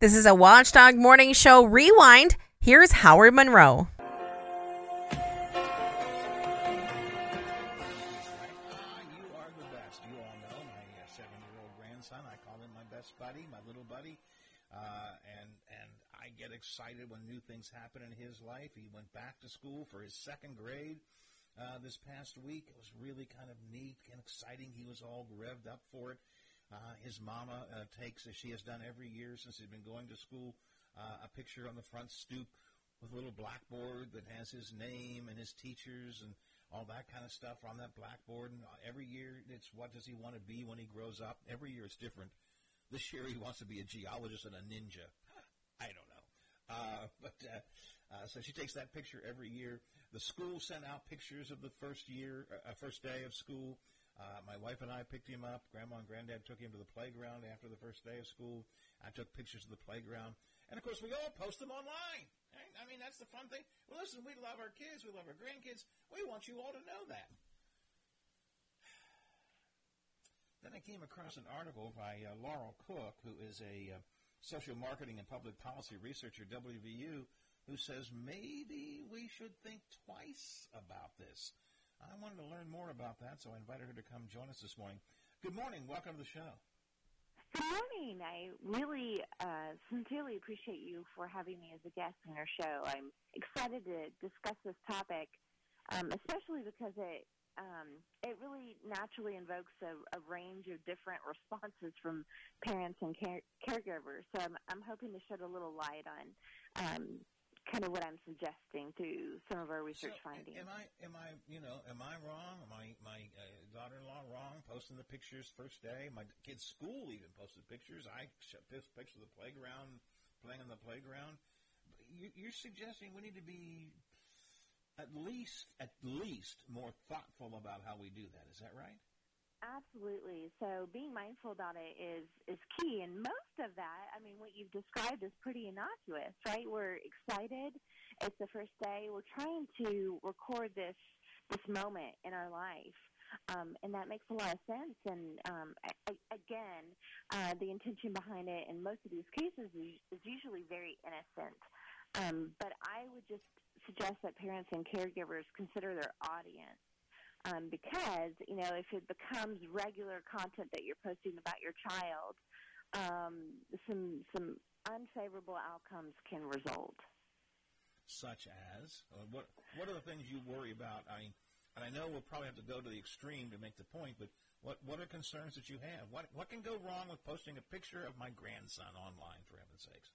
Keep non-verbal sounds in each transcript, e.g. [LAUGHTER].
This is a Watchdog Morning Show rewind. Here's Howard Monroe. you are the best. You all know my seven-year-old grandson. I call him my best buddy, my little buddy, and and I get excited when new things happen in his life. He went back to school for his second grade uh, this past week. It was really kind of neat and exciting. He was all revved up for it. Uh, his mama uh, takes, as she has done every year since he's been going to school, uh, a picture on the front stoop with a little blackboard that has his name and his teachers and all that kind of stuff on that blackboard. And uh, every year, it's what does he want to be when he grows up? Every year, it's different. This year, he wants to be a geologist and a ninja. I don't know. Uh, [LAUGHS] but uh, uh, so she takes that picture every year. The school sent out pictures of the first year, uh, first day of school. Uh, my wife and I picked him up. Grandma and Granddad took him to the playground after the first day of school. I took pictures of the playground, and of course, we all post them online. Right? I mean, that's the fun thing. Well, listen, we love our kids. We love our grandkids. We want you all to know that. Then I came across an article by uh, Laurel Cook, who is a uh, social marketing and public policy researcher at WVU, who says maybe we should think twice about this. I wanted to learn more about that, so I invited her to come join us this morning. Good morning. Welcome to the show. Good morning. I really uh, sincerely appreciate you for having me as a guest on your show. I'm excited to discuss this topic, um, especially because it um, it really naturally invokes a, a, range of different responses from parents and care- caregivers. So I'm, I'm hoping to shed a little light on um, kind of what I'm suggesting through some of our research so, findings. Am I, am I, you know, am I wrong? Am I, my uh, daughter-in-law wrong posting the pictures first day? My kid's school even posted pictures. I this picture of the playground, playing on the playground. You're suggesting we need to be at least, at least more thoughtful about how we do that. Is that right? Absolutely. So being mindful about it is is key, and most of that, I mean, what you've described is pretty innocuous, right? We're excited. It's the first day. We're trying to record this this moment in our life, um, and that makes a lot of sense. And um, I, again, uh, the intention behind it in most of these cases is, is usually very innocent. Um, but I would just suggest that parents and caregivers consider their audience um, because you know if it becomes regular content that you're posting about your child, um, some some unfavorable outcomes can result. Such as uh, what? What are the things you worry about? I and I know we'll probably have to go to the extreme to make the point, but what what are concerns that you have? What what can go wrong with posting a picture of my grandson online? For heaven's sakes.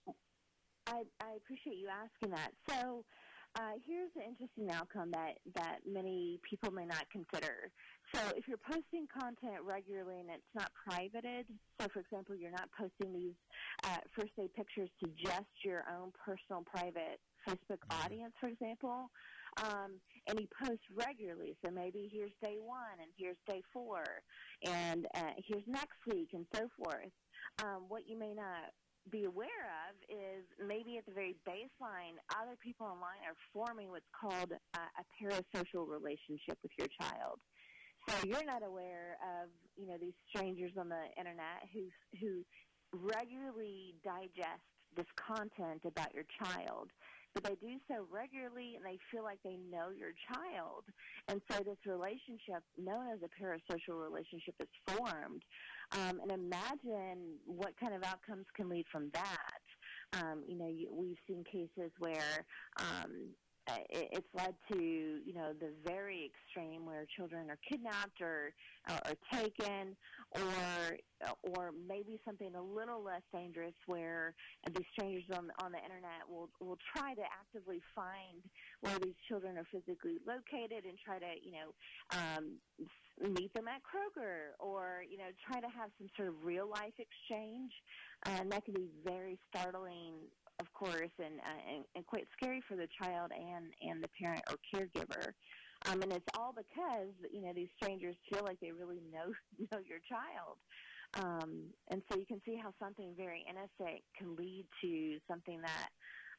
I, I appreciate you asking that. So, uh, here's an interesting outcome that, that many people may not consider. So if you're posting content regularly and it's not privated, so for example, you're not posting these uh, first day pictures to just your own personal private Facebook mm-hmm. audience, for example, um, and you post regularly. So maybe here's day one and here's day four and uh, here's next week and so forth. Um, what you may not be aware of is maybe at the very baseline, other people online are forming what's called a, parasocial relationship with your child. So you're not aware of you know these strangers on the internet who who regularly digest this content about your child but they do so regularly and they feel like they know your child. And so this relationship, known as a parasocial relationship, is formed. Um, and imagine what kind of outcomes can lead from that. Um, you know, you, we've seen cases where um, Uh, it's led to you know the very extreme where children are kidnapped or uh, or taken or uh, or maybe something a little less dangerous where these strangers on on the internet will will try to actively find where these children are physically located and try to you know um meet them at Kroger or you know try to have some sort of real life exchange. And that can be very startling of course, and, uh, and and quite scary for the child and and the parent or caregiver. Um, and it's all because you know these strangers feel like they really know [LAUGHS] know your child, um, and so you can see how something very innocent can lead to something that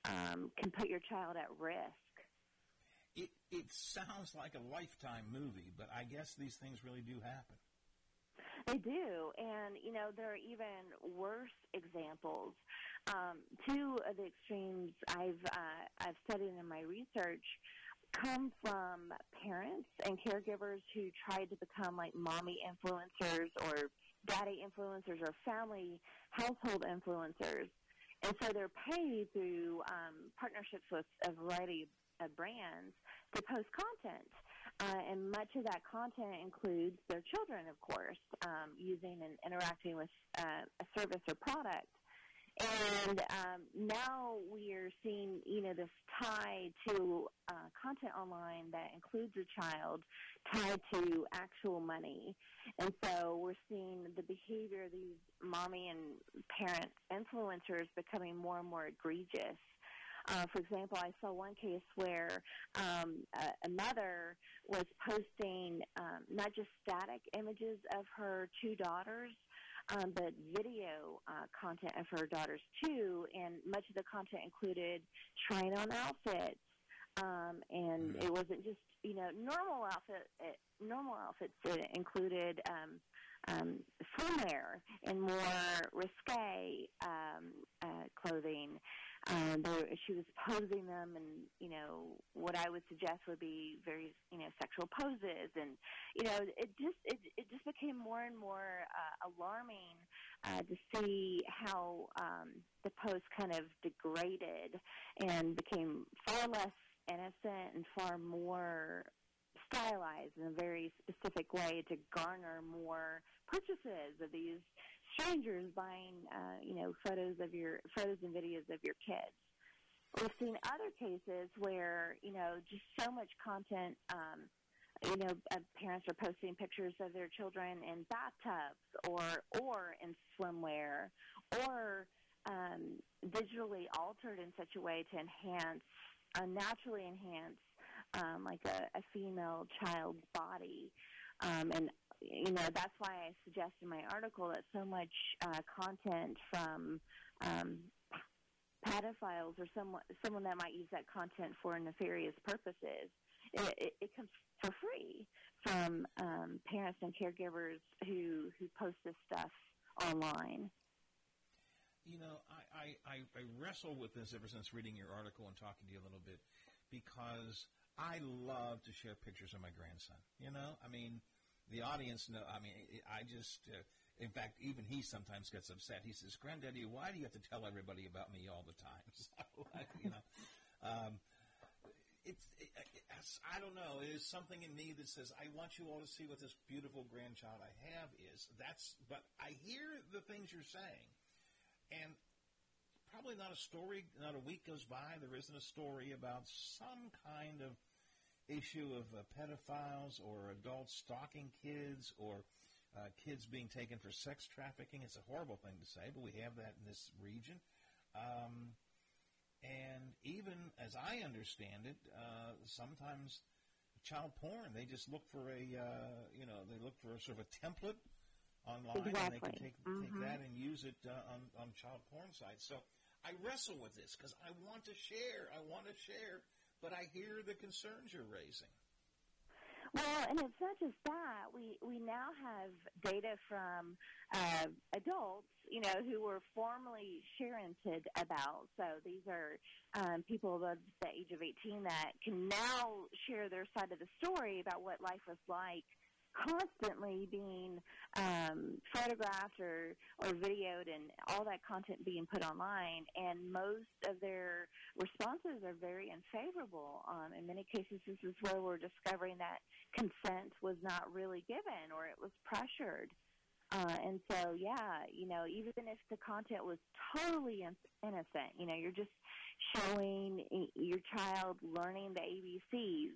um, can put your child at risk. It it sounds like a lifetime movie, but I guess these things really do happen. They do, and you know there are even worse examples um, two of the extremes I've uh, I've studied in my research come from parents and caregivers who tried to become like mommy influencers or daddy influencers or family household influencers. And so they're paid through um, partnerships with a variety of brands to post content. Uh, and much of that content includes their children, of course, um, using and interacting with uh, a service or product. And um, now we are seeing, you know, this tie to uh, content online that includes a child tied to actual money. And so we're seeing the behavior of these mommy and parent influencers becoming more and more egregious. Uh, for example, I saw one case where um, a, a mother was posting um, not just static images of her two daughters, um, but video uh, content of her daughters too, and much of the content included trying on outfits. Um, and mm-hmm. it wasn't just you know normal outfit. It, normal outfits. It included um, um, swimwear and more risque um, uh, clothing. Um, there, she was posing them, and you know what I would suggest would be very you know sexual poses, and you know it just it, it just became more and more uh, alarming uh, to see how um, the post kind of degraded and became far less innocent and far more stylized in a very specific way to garner more purchases of these strangers buying, uh, you know, photos of your photos and videos of your kids. We've seen other cases where you know just so much content. Um, you know, uh, parents are posting pictures of their children in bathtubs or or in swimwear or um, digitally altered in such a way to enhance, uh, enhance, um, like a, a female child's body. Um, and you know that's why I suggest in my article that so much uh, content from um, pedophiles or someone someone that might use that content for nefarious purposes, it, it, it comes for free from um, parents and caregivers who who post this stuff online. You know, I, I, I wrestle with this ever since reading your article and talking to you a little bit because I love to share pictures of my grandson. You know, I mean, the audience know. I mean, I just, uh, in fact, even he sometimes gets upset. He says, "Granddaddy, why do you have to tell everybody about me all the time?" [LAUGHS] So, you know, um, it's, it, it's, I don't know. It is something in me that says, "I want you all to see what this beautiful grandchild I have is." That's, but I hear the things you're saying, and probably not a story. Not a week goes by there isn't a story about some kind of issue of uh, pedophiles or adults stalking kids or uh, kids being taken for sex trafficking. It's a horrible thing to say, but we have that in this region. Um, and even as I understand it, uh, sometimes child porn, they just look for a, uh, you know, they look for a sort of a template online exactly. and they can take, mm-hmm. take that and use it uh, on, on child porn sites. So I wrestle with this because I want to share. I want to share but I hear the concerns you're raising. Well, and it's not just that. We we now have data from uh, adults, you know, who were formerly sharented about. So these are um, people above the age of 18 that can now share their side of the story about what life was like constantly being um, photographed or, or videoed and all that content being put online. And most of their responses are very unfavorable. Um, in many cases, this is where we're discovering that consent was not really given or it was pressured. Uh, and so, yeah, you know, even if the content was totally innocent, you know, you're just showing your child learning the ABCs,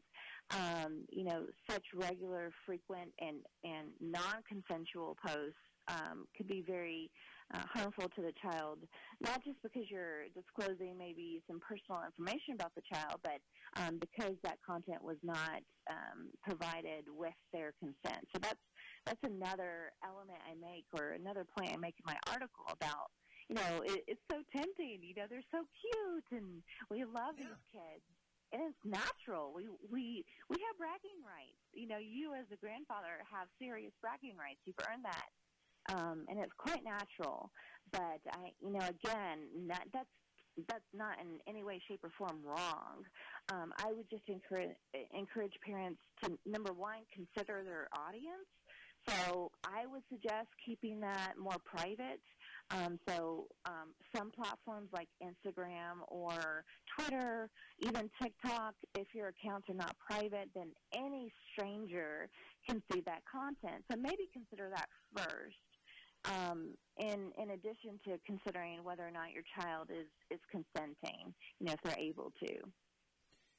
um, you know, such regular, frequent, and, and non-consensual posts um, could be very uh, harmful to the child, not just because you're disclosing maybe some personal information about the child, but um, because that content was not um, provided with their consent. So that's that's another element I make, or another point I make in my article about. You know, it, it's so tempting. You know, they're so cute, and we love yeah. these kids and it's natural. We we we have bragging rights. You know, you as a grandfather have serious bragging rights. You've earned that um, and it's quite natural. But I, you know, again, not, that's that's not in any way, shape, or form wrong. Um, I would just encourage encourage parents to number one consider their audience. So I would suggest keeping that more private. Um, so um, some platforms like Instagram or Twitter, even TikTok, if your accounts are not private, then any stranger can see that content. So maybe consider that first um, in in addition to considering whether or not your child is is consenting, you know, if they're able to.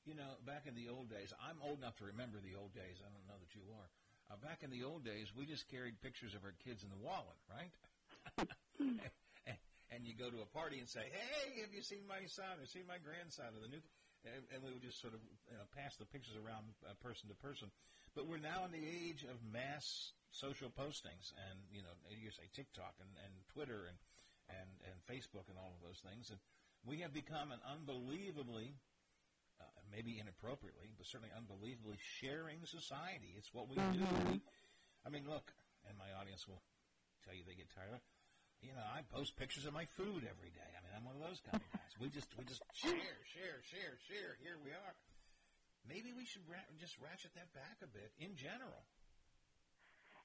You know, back in the old days, I'm old enough to remember the old days. I don't know that you are. Uh, back in the old days, we just carried pictures of our kids in the wallet, right? [LAUGHS] and, [LAUGHS] and you go to a party and say, "Hey, have you seen my son? Or seen my grandson?" Or the new, and, and we would just sort of you know, pass the pictures around uh, person to person. But we're now in the age of mass social postings and you know you say TikTok and, and Twitter and, and and Facebook and all of those things. And we have become an unbelievably uh, maybe inappropriately but certainly unbelievably sharing society. It's what we do. I mean look and my audience will tell you they get tired of you know I post pictures of my food every day. I mean I'm one of those kind of [LAUGHS] guys. We just we just share share share share. Here we are. Maybe we should ra- just ratchet that back a bit in general.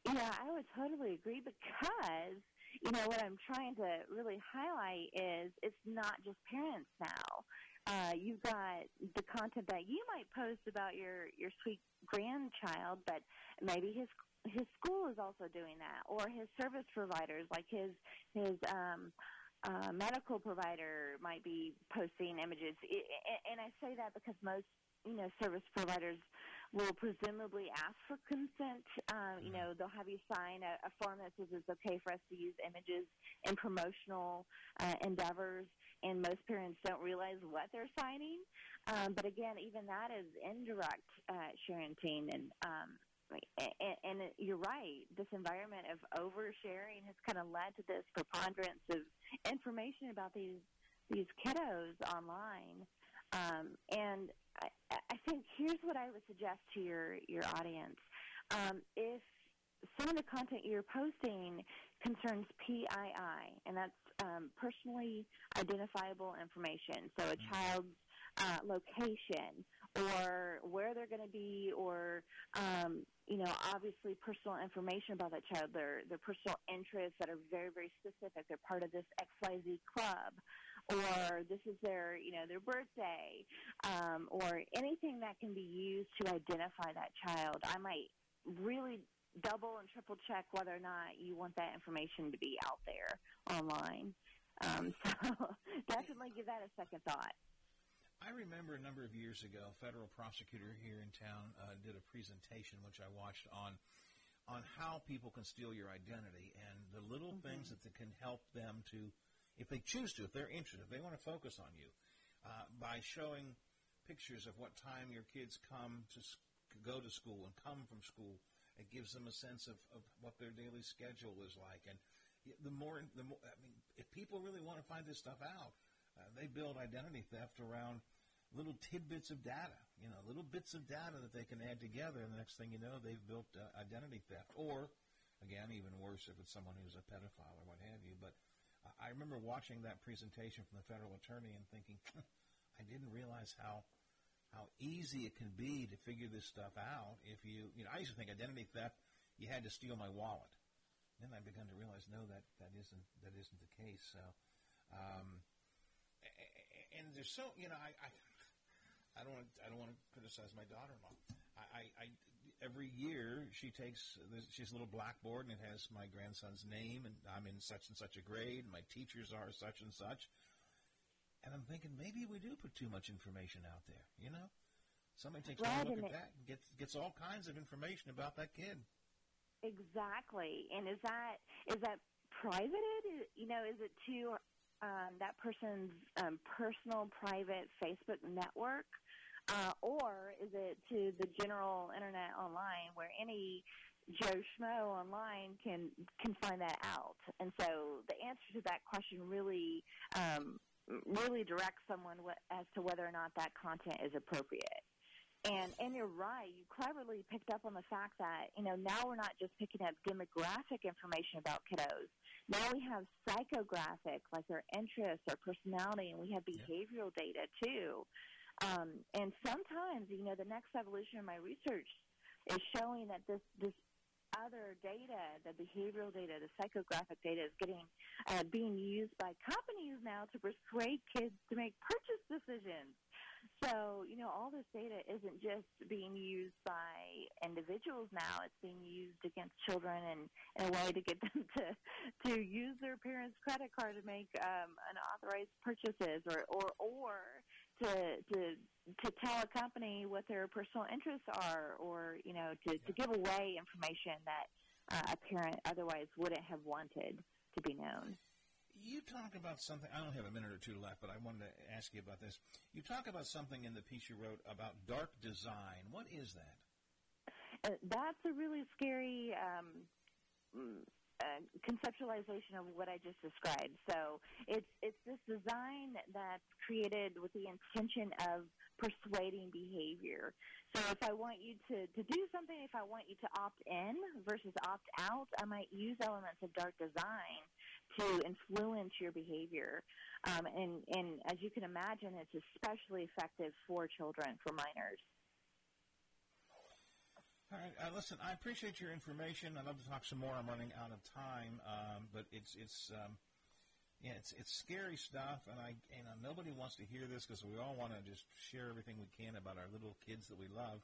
Yeah, I would totally agree because, you know, what I'm trying to really highlight is it's not just parents now. Uh, you've got the content that you might post about your, your sweet grandchild, but maybe his his school is also doing that, or his service providers, like his his um, uh, medical provider, might be posting images. And I say that because most you know service providers will presumably ask for consent. Um, you know, they'll have you sign a, a form that says it's okay for us to use images in promotional uh, endeavors, and most parents don't realize what they're signing. Um, but again, even that is indirect uh, sharing, and um, and, and you're right. This environment of oversharing has kind of led to this preponderance of information about these these kiddos online. Um, and I, I think here's what I would suggest to your your audience: um, if some of the content you're posting concerns PII, and that's um, personally identifiable information, so a mm-hmm. child's uh, location or where they're going to be, or um, you know, obviously personal information about that child, their their personal interests that are very very specific. They're part of this X Y Z club or this is their, you know, their birthday, um, or anything that can be used to identify that child. I might really double and triple check whether or not you want that information to be out there online. Um, [LAUGHS] so definitely give that a second thought. I remember a number of years ago, a federal prosecutor here in town uh, did a presentation which I watched on on how people can steal your identity and the little mm-hmm. things that can help them to if they choose to, if they're interested, if they want to focus on you, uh, by showing pictures of what time your kids come to sc- go to school and come from school, it gives them a sense of, of what their daily schedule is like. And the more, the more, I mean, if people really want to find this stuff out, uh, they build identity theft around little tidbits of data, you know, little bits of data that they can add together, and the next thing you know, they've built uh, identity theft. Or, again, even worse if it's someone who's a pedophile or what have you. But I remember watching that presentation from the federal attorney and thinking, [LAUGHS] I didn't realize how how easy it can be to figure this stuff out. If you, you know, I used to think identity theft, you had to steal my wallet. Then I began to realize, no, that that isn't that isn't the case. So, um, and there's so, you know, I, I, I don't want I don't want to criticize my daughter-in-law. I, I, every year she takes she has a little blackboard and it has my grandson's name and I'm in such and such a grade and my teachers are such and such. And I'm thinking maybe we do put too much information out there, you know? Somebody takes right, one look at that and gets gets all kinds of information about that kid. Exactly. And is that is that privated? You know, is it to um, that person's um, personal private Facebook network? Uh, or is it to the general internet online where any Joe Schmo online can can find that out? And so the answer to that question really um, really directs someone as to whether or not that content is appropriate. And and you're right. You cleverly picked up on the fact that you know now we're not just picking up demographic information about kiddos. Now we have psychographic, like their interests, their personality, and we have behavioral data too. Um, and sometimes, you know, the next evolution of my research is showing that this this other data, the behavioral data, the psychographic data, is getting uh, being used by companies now to persuade kids to make purchase decisions. So, you know, all this data isn't just being used by individuals now, it's being used against children and in a way to get [LAUGHS] them to, to use their parents' credit card to make um, unauthorized purchases or, or, or to, to, to tell a company what their personal interests are or, you know, to, to give away information that uh, a parent otherwise wouldn't have wanted to be known you talk about something. I don't have a minute or two left, but I wanted to ask you about this. You talk about something in the piece you wrote about dark design. What is that? Uh, that's a really scary um, conceptualization of what I just described. So it's it's this design that's created with the intention of persuading behavior. So if I want you to, to do something, if I want you to opt in versus opt out, I might use elements of dark design to influence your behavior. Um, and, and as you can imagine, it's especially effective for children, for minors. All right, uh, listen. I appreciate your information. I'd love to talk some more. I'm running out of time, um, but it's it's um, yeah, it's it's scary stuff, and I and uh, nobody wants to hear this because we all want to just share everything we can about our little kids that we love,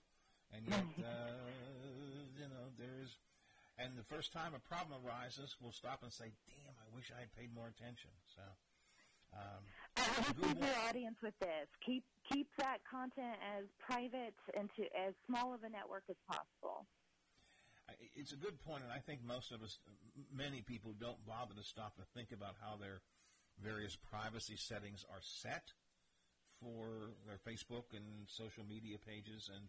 and yet [LAUGHS] uh, you know there's and the first time a problem arises, we'll stop and say, "Damn, I wish I had paid more attention." So. Um, I would leave your audience with this: keep keep that content as private and to as small of a network as possible. It's a good point, and I think most of us, many people, don't bother to stop to think about how their various privacy settings are set for their Facebook and social media pages, and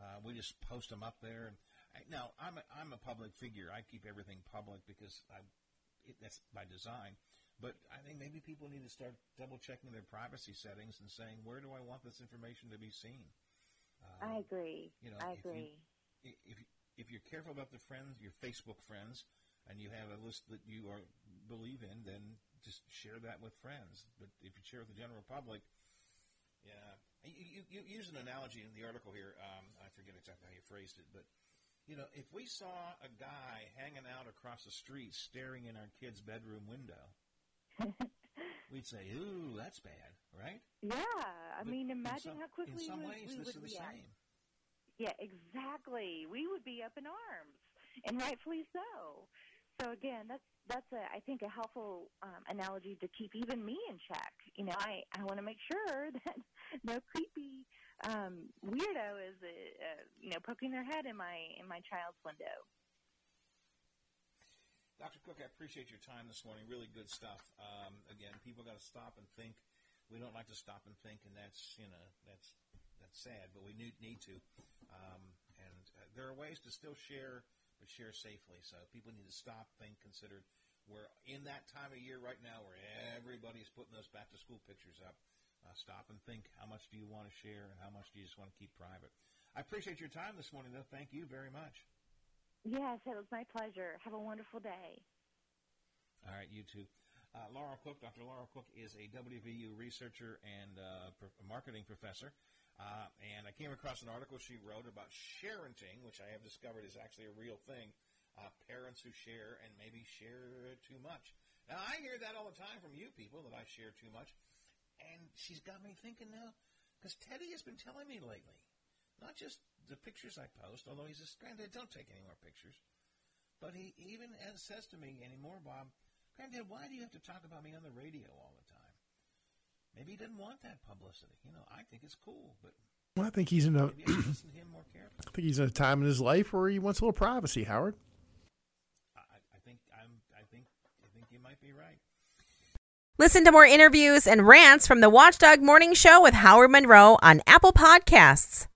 uh, we just post them up there. and Now, I'm a, I'm a public figure. I keep everything public because I, it, that's by design. But I think maybe people need to start double checking their privacy settings and saying, where do I want this information to be seen? Um, I agree. You know, I agree. You, if if you're careful about the friends, your Facebook friends, and you have a list that you are believe in, then just share that with friends. But if you share with the general public, yeah, you, you, you use an analogy in the article here. Um, I forget exactly how you phrased it, but you know, if we saw a guy hanging out across the street staring in our kid's bedroom window, [LAUGHS] we'd say, "Ooh, that's bad," right? Yeah, I but mean, imagine some, how quickly in some we, ways we this would is the react. same. Yeah, exactly. We would be up in arms, and rightfully so. So again, that's that's a I think a helpful um, analogy to keep even me in check. You know, I I want to make sure [LAUGHS] that no creepy um, weirdo is uh, uh, you know poking their head in my in my child's window. Dr. Cook, I appreciate your time this morning. Really good stuff. Um, again, people got to stop and think. We don't like to stop and think, and that's you know that's that's sad, but we need need to. Um, and uh, there are ways to still share, but share safely. So people need to stop, think, consider. We're in that time of year right now where everybody's putting those back to school pictures up. Uh, stop and think. How much do you want to share, and how much do you just want to keep private? I appreciate your time this morning, though. Thank you very much. Yes, it was my pleasure. Have a wonderful day. All right, you too. Uh, Laurel Cook, Dr. Laura Cook is a WVU researcher and uh, marketing professor. Uh, and I came across an article she wrote about sharenting, which I have discovered is actually a real thing. Uh, parents who share and maybe share too much. Now, I hear that all the time from you people that I share too much. And she's got me thinking now, because Teddy has been telling me lately, not just the pictures I post, although he's a granddad, don't take any more pictures. But he even says to me anymore, Bob, Granddad, why do you have to talk about me on the radio all the time? Maybe he didn't want that publicity. You know, I think it's cool, but well, I think he's in a. [CLEARS THROAT] I think he's in a time in his life where he wants a little privacy, Howard. I, I think I'm. I think. I think you might be right. Listen to more interviews and rants from the Watchdog Morning Show with Howard Monroe on Apple Podcasts.